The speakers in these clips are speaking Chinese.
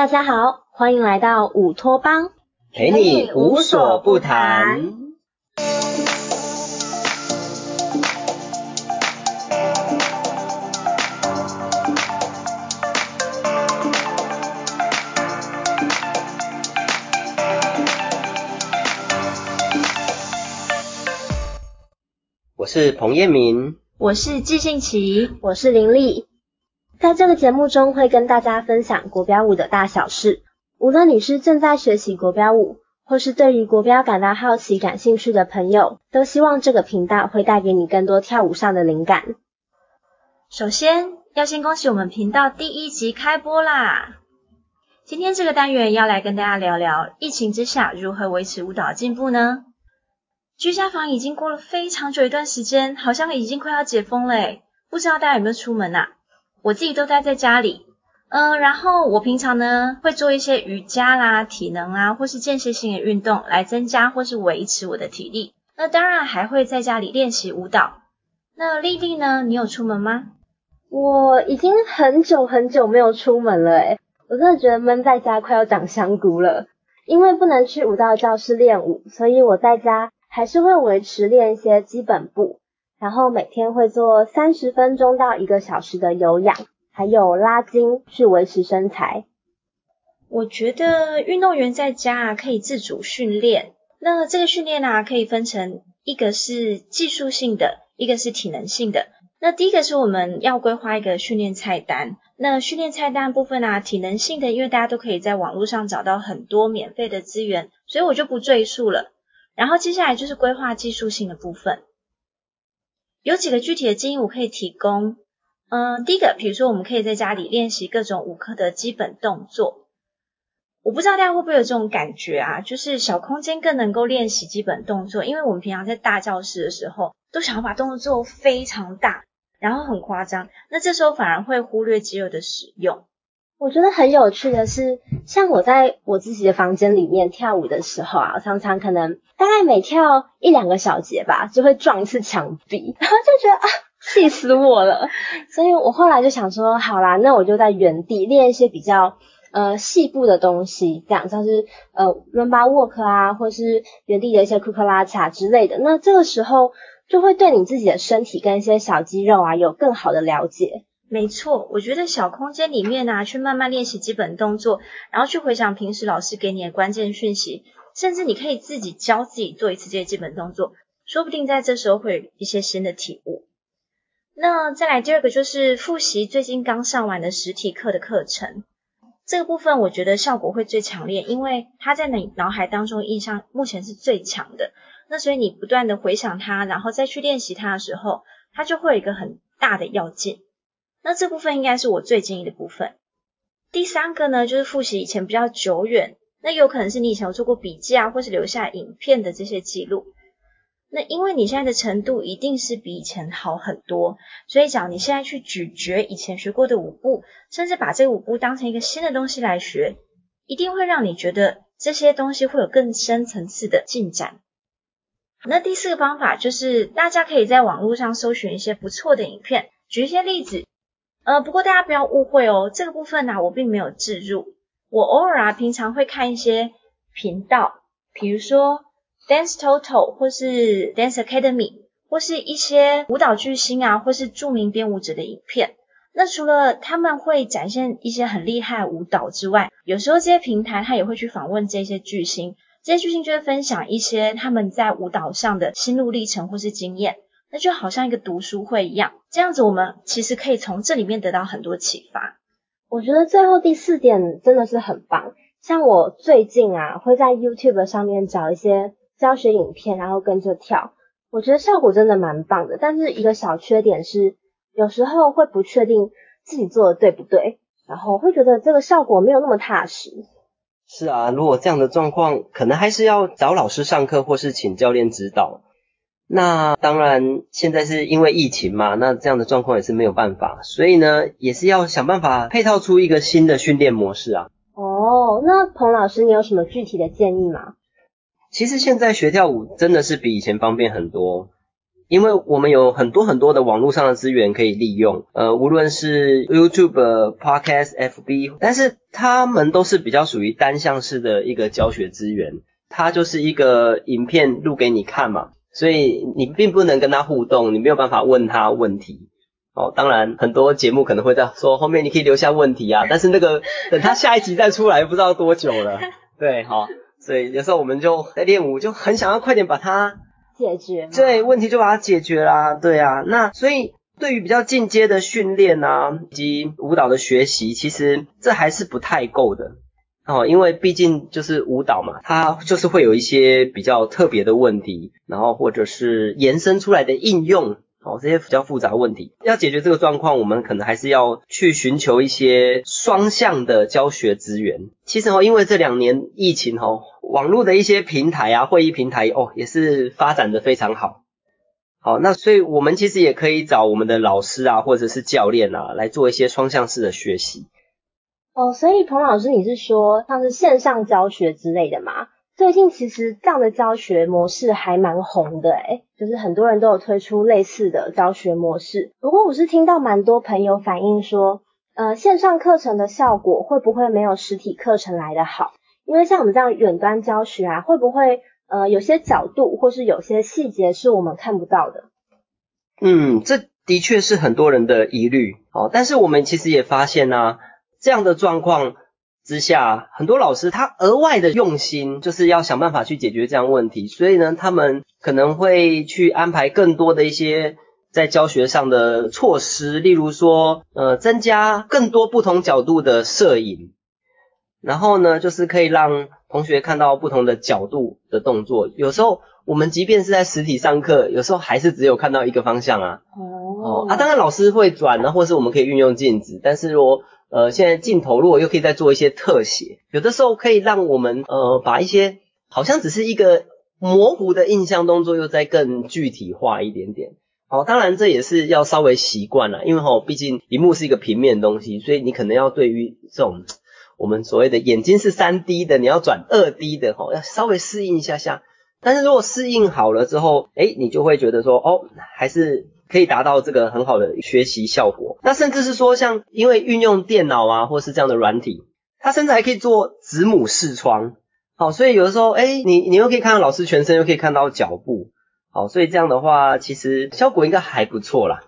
大家好，欢迎来到五托邦，陪你无所不谈。我是彭彦明，我是季信琪，我是林丽。在这个节目中，会跟大家分享国标舞的大小事。无论你是正在学习国标舞，或是对于国标感到好奇、感兴趣的朋友，都希望这个频道会带给你更多跳舞上的灵感。首先要先恭喜我们频道第一集开播啦！今天这个单元要来跟大家聊聊疫情之下如何维持舞蹈进步呢？居家房已经过了非常久一段时间，好像已经快要解封了，不知道大家有没有出门啊？我自己都待在家里，嗯，然后我平常呢会做一些瑜伽啦、体能啊，或是间歇性的运动来增加或是维持我的体力。那当然还会在家里练习舞蹈。那丽丽呢？你有出门吗？我已经很久很久没有出门了，诶我真的觉得闷在家快要长香菇了。因为不能去舞蹈教室练舞，所以我在家还是会维持练一些基本步。然后每天会做三十分钟到一个小时的有氧，还有拉筋去维持身材。我觉得运动员在家啊可以自主训练，那这个训练呢可以分成一个是技术性的，一个是体能性的。那第一个是我们要规划一个训练菜单，那训练菜单部分啊，体能性的，因为大家都可以在网络上找到很多免费的资源，所以我就不赘述了。然后接下来就是规划技术性的部分。有几个具体的建议我可以提供，嗯，第一个，比如说我们可以在家里练习各种舞课的基本动作。我不知道大家会不会有这种感觉啊，就是小空间更能够练习基本动作，因为我们平常在大教室的时候，都想要把动作做非常大，然后很夸张，那这时候反而会忽略肌肉的使用。我觉得很有趣的是，像我在我自己的房间里面跳舞的时候啊，常常可能大概每跳一两个小节吧，就会撞一次墙壁，然后就觉得啊，气死我了。所以我后来就想说，好啦，那我就在原地练一些比较呃细部的东西，这样像是呃伦巴沃克啊，或是原地的一些库克拉卡之类的。那这个时候就会对你自己的身体跟一些小肌肉啊有更好的了解。没错，我觉得小空间里面呢，去慢慢练习基本动作，然后去回想平时老师给你的关键讯息，甚至你可以自己教自己做一次这些基本动作，说不定在这时候会有一些新的体悟。那再来第二个就是复习最近刚上完的实体课的课程，这个部分我觉得效果会最强烈，因为它在你脑海当中印象目前是最强的。那所以你不断的回想它，然后再去练习它的时候，它就会有一个很大的要件。那这部分应该是我最建议的部分。第三个呢，就是复习以前比较久远，那有可能是你以前有做过笔记啊，或是留下影片的这些记录。那因为你现在的程度一定是比以前好很多，所以讲你现在去咀嚼以前学过的舞步，甚至把这个舞步当成一个新的东西来学，一定会让你觉得这些东西会有更深层次的进展。那第四个方法就是大家可以在网络上搜寻一些不错的影片，举一些例子。呃，不过大家不要误会哦，这个部分呢，我并没有置入。我偶尔啊，平常会看一些频道，比如说 Dance Total 或是 Dance Academy，或是一些舞蹈巨星啊，或是著名编舞者的影片。那除了他们会展现一些很厉害舞蹈之外，有时候这些平台他也会去访问这些巨星，这些巨星就会分享一些他们在舞蹈上的心路历程或是经验。那就好像一个读书会一样，这样子我们其实可以从这里面得到很多启发。我觉得最后第四点真的是很棒，像我最近啊会在 YouTube 上面找一些教学影片，然后跟着跳，我觉得效果真的蛮棒的。但是一个小缺点是，有时候会不确定自己做的对不对，然后会觉得这个效果没有那么踏实。是啊，如果这样的状况，可能还是要找老师上课或是请教练指导。那当然，现在是因为疫情嘛，那这样的状况也是没有办法，所以呢，也是要想办法配套出一个新的训练模式啊。哦，那彭老师，你有什么具体的建议吗？其实现在学跳舞真的是比以前方便很多。因为我们有很多很多的网络上的资源可以利用，呃，无论是 YouTube、Podcast、FB，但是他们都是比较属于单向式的一个教学资源，它就是一个影片录给你看嘛，所以你并不能跟他互动，你没有办法问他问题。哦，当然很多节目可能会在说后面你可以留下问题啊，但是那个等他下一集再出来，不知道多久了。对，好，所以有时候我们就在练舞，就很想要快点把它。解决对问题就把它解决啦，对啊，那所以对于比较进阶的训练啊，以及舞蹈的学习，其实这还是不太够的哦，因为毕竟就是舞蹈嘛，它就是会有一些比较特别的问题，然后或者是延伸出来的应用。哦，这些比较复杂问题要解决这个状况，我们可能还是要去寻求一些双向的教学资源。其实哦，因为这两年疫情哦，网络的一些平台啊，会议平台哦，也是发展的非常好。好，那所以我们其实也可以找我们的老师啊，或者是教练啊，来做一些双向式的学习。哦，所以彭老师，你是说像是线上教学之类的吗？最近其实这样的教学模式还蛮红的诶就是很多人都有推出类似的教学模式。不过我是听到蛮多朋友反映说，呃，线上课程的效果会不会没有实体课程来的好？因为像我们这样远端教学啊，会不会呃有些角度或是有些细节是我们看不到的？嗯，这的确是很多人的疑虑。哦，但是我们其实也发现呢，这样的状况。之下，很多老师他额外的用心，就是要想办法去解决这样问题，所以呢，他们可能会去安排更多的一些在教学上的措施，例如说，呃，增加更多不同角度的摄影，然后呢，就是可以让同学看到不同的角度的动作。有时候我们即便是在实体上课，有时候还是只有看到一个方向啊。哦。啊，当然老师会转呢，或是我们可以运用镜子，但是我。呃，现在镜头如果又可以再做一些特写，有的时候可以让我们呃把一些好像只是一个模糊的印象动作，又再更具体化一点点。好，当然这也是要稍微习惯了，因为哈，毕竟荧幕是一个平面的东西，所以你可能要对于这种我们所谓的眼睛是三 D 的，你要转二 D 的哈，要稍微适应一下下。但是如果适应好了之后，哎，你就会觉得说，哦，还是。可以达到这个很好的学习效果。那甚至是说，像因为运用电脑啊，或是这样的软体，它甚至还可以做子母视窗。好，所以有的时候，哎，你你又可以看到老师全身，又可以看到脚步。好，所以这样的话，其实效果应该还不错啦。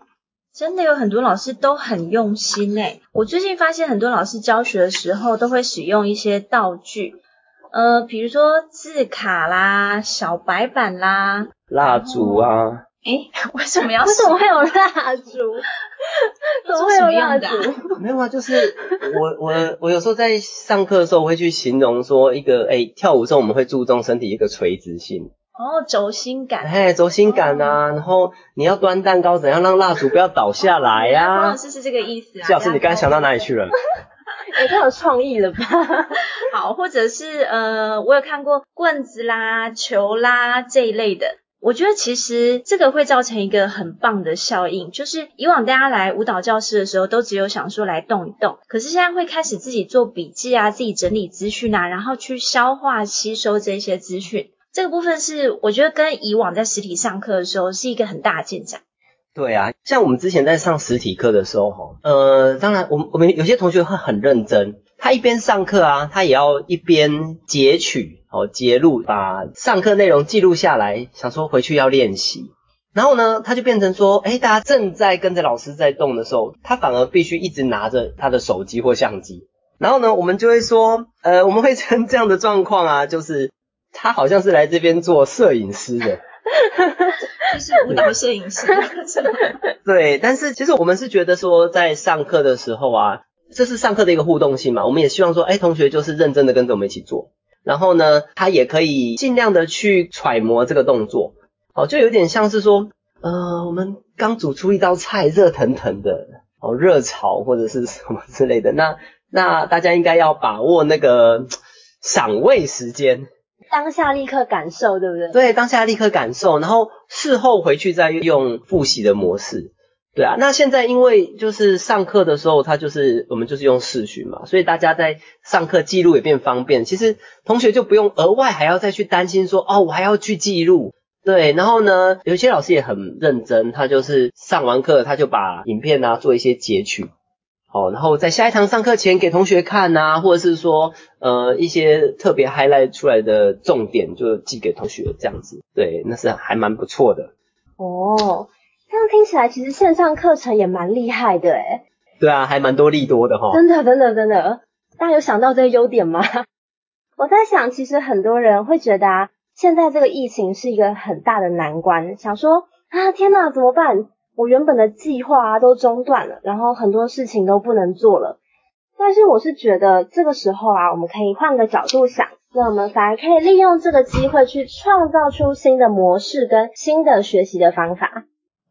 真的有很多老师都很用心诶。我最近发现很多老师教学的时候，都会使用一些道具，呃，比如说字卡啦、小白板啦、蜡烛啊。哎，为什么要？为什么会有蜡烛？怎么会有蜡烛？没有啊，就是我我我有时候在上课的时候会去形容说一个哎跳舞时候我们会注重身体一个垂直性哦轴心感哎轴心感啊，然后你要端蛋糕怎样让蜡烛不要倒下来呀？黄老师是这个意思啊？谢老师你刚才想到哪里去了？也太有创意了吧？好，或者是呃我有看过棍子啦球啦这一类的。我觉得其实这个会造成一个很棒的效应，就是以往大家来舞蹈教室的时候，都只有想说来动一动，可是现在会开始自己做笔记啊，自己整理资讯啊，然后去消化吸收这些资讯。这个部分是我觉得跟以往在实体上课的时候是一个很大的进展。对啊，像我们之前在上实体课的时候，哈，呃，当然我们我们有些同学会很认真。他一边上课啊，他也要一边截取哦，截录，把上课内容记录下来，想说回去要练习。然后呢，他就变成说，哎，大家正在跟着老师在动的时候，他反而必须一直拿着他的手机或相机。然后呢，我们就会说，呃，我们会称这样的状况啊，就是他好像是来这边做摄影师的，就是舞蹈摄影师。对，但是其实我们是觉得说，在上课的时候啊。这是上课的一个互动性嘛？我们也希望说，哎，同学就是认真的跟着我们一起做，然后呢，他也可以尽量的去揣摩这个动作，哦，就有点像是说，呃，我们刚煮出一道菜，热腾腾的，哦，热炒或者是什么之类的，那那大家应该要把握那个赏味时间，当下立刻感受，对不对？对，当下立刻感受，然后事后回去再用复习的模式。对啊，那现在因为就是上课的时候，他就是我们就是用视讯嘛，所以大家在上课记录也变方便。其实同学就不用额外还要再去担心说，哦，我还要去记录，对，然后呢，有些老师也很认真，他就是上完课他就把影片啊做一些截取，好，然后在下一堂上课前给同学看呐、或者是说呃一些特别 highlight 出来的重点就寄给同学这样子，对，那是还蛮不错的。哦，这样听起来其实线上课程也蛮厉害的诶。对啊，还蛮多利多的哈。真的，真的，真的，大家有想到这个优点吗？我在想，其实很多人会觉得啊，现在这个疫情是一个很大的难关，想说啊，天哪，怎么办？我原本的计划啊都中断了，然后很多事情都不能做了。但是我是觉得这个时候啊，我们可以换个角度想，那我们反而可以利用这个机会去创造出新的模式跟新的学习的方法。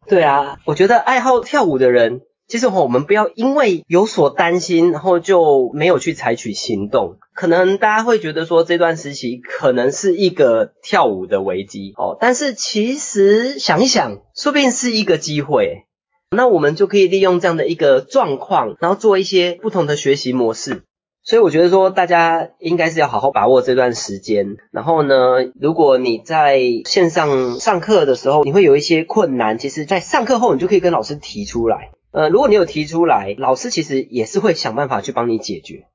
对啊，我觉得爱好跳舞的人，其实我们不要因为有所担心，然后就没有去采取行动。可能大家会觉得说这段时期可能是一个跳舞的危机哦，但是其实想一想，说不定是一个机会。那我们就可以利用这样的一个状况，然后做一些不同的学习模式。所以我觉得说，大家应该是要好好把握这段时间。然后呢，如果你在线上上课的时候，你会有一些困难，其实在上课后你就可以跟老师提出来。呃，如果你有提出来，老师其实也是会想办法去帮你解决。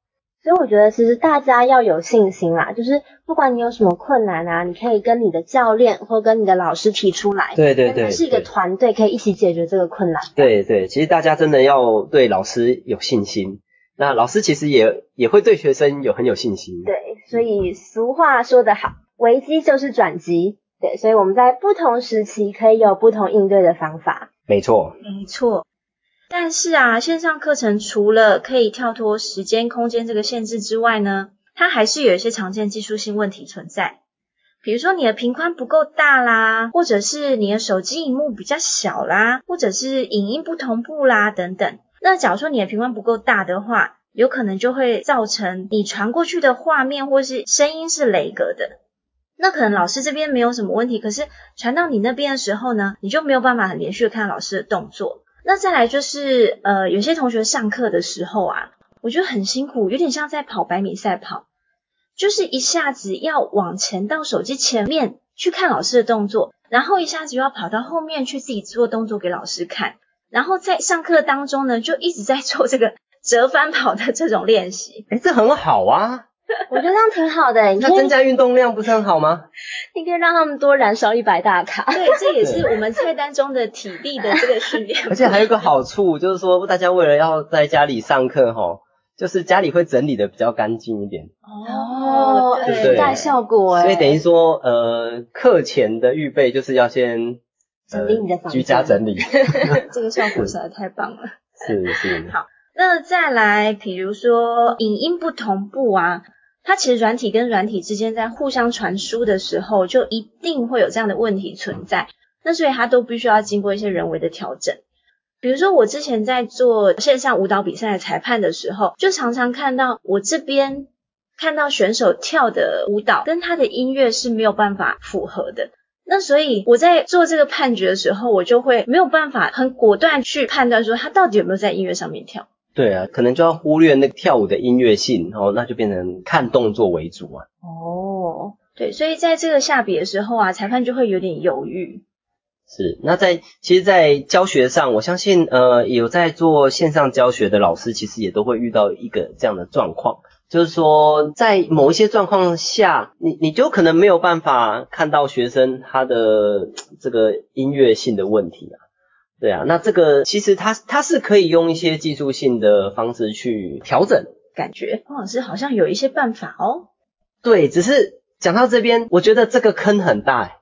所以我觉得其实大家要有信心啦，就是不管你有什么困难啊，你可以跟你的教练或跟你的老师提出来。对对对，是一个团队，可以一起解决这个困难。对对，其实大家真的要对老师有信心。那老师其实也也会对学生有很有信心。对，所以俗话说得好，危机就是转机。对，所以我们在不同时期可以有不同应对的方法。没错，没错。但是啊，线上课程除了可以跳脱时间、空间这个限制之外呢，它还是有一些常见技术性问题存在。比如说你的屏宽不够大啦，或者是你的手机荧幕比较小啦，或者是影音不同步啦等等。那假如说你的频宽不够大的话，有可能就会造成你传过去的画面或是声音是雷格的。那可能老师这边没有什么问题，可是传到你那边的时候呢，你就没有办法很连续的看老师的动作。那再来就是呃，有些同学上课的时候啊，我觉得很辛苦，有点像在跑百米赛跑，就是一下子要往前到手机前面去看老师的动作，然后一下子又要跑到后面去自己做动作给老师看，然后在上课当中呢，就一直在做这个折返跑的这种练习。哎，这很好啊。我觉得这样挺好的，那增加运动量不是很好吗？你可以让他们多燃烧一百大卡。对，这也是我们菜单中的体力的这个训练。而且还有一个好处，就是说大家为了要在家里上课哈，就是家里会整理的比较干净一点。哦，对对？带效果哎。所以等于说，呃，课前的预备就是要先整理你的房居家整理。这个效果实在太棒了。是是。好，那再来，比如说影音不同步啊。它其实软体跟软体之间在互相传输的时候，就一定会有这样的问题存在。那所以它都必须要经过一些人为的调整。比如说我之前在做线上舞蹈比赛的裁判的时候，就常常看到我这边看到选手跳的舞蹈跟他的音乐是没有办法符合的。那所以我在做这个判决的时候，我就会没有办法很果断去判断说他到底有没有在音乐上面跳。对啊，可能就要忽略那个跳舞的音乐性，然后那就变成看动作为主啊。哦，对，所以在这个下笔的时候啊，裁判就会有点犹豫。是，那在其实，在教学上，我相信呃有在做线上教学的老师，其实也都会遇到一个这样的状况，就是说在某一些状况下，你你就可能没有办法看到学生他的这个音乐性的问题啊。对啊，那这个其实他他是可以用一些技术性的方式去调整，感觉黄老师好像有一些办法哦。对，只是讲到这边，我觉得这个坑很大，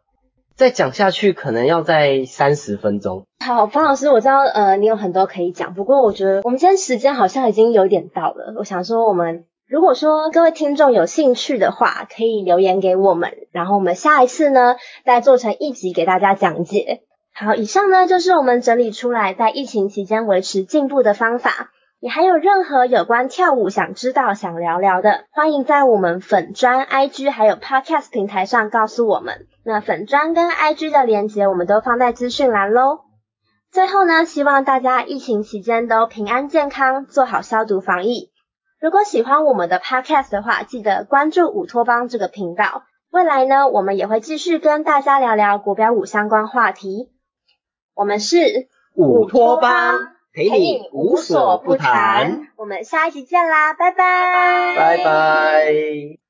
再讲下去可能要在三十分钟。好，方老师，我知道呃你有很多可以讲，不过我觉得我们今天时间好像已经有点到了。我想说，我们如果说各位听众有兴趣的话，可以留言给我们，然后我们下一次呢再做成一集给大家讲解。好，以上呢就是我们整理出来在疫情期间维持进步的方法。你还有任何有关跳舞想知道、想聊聊的，欢迎在我们粉砖、IG 还有 Podcast 平台上告诉我们。那粉砖跟 IG 的连接我们都放在资讯栏喽。最后呢，希望大家疫情期间都平安健康，做好消毒防疫。如果喜欢我们的 Podcast 的话，记得关注乌托邦这个频道。未来呢，我们也会继续跟大家聊聊国标舞相关话题。我们是五托邦，陪你无所不谈。我们下一集见啦，拜拜，拜拜。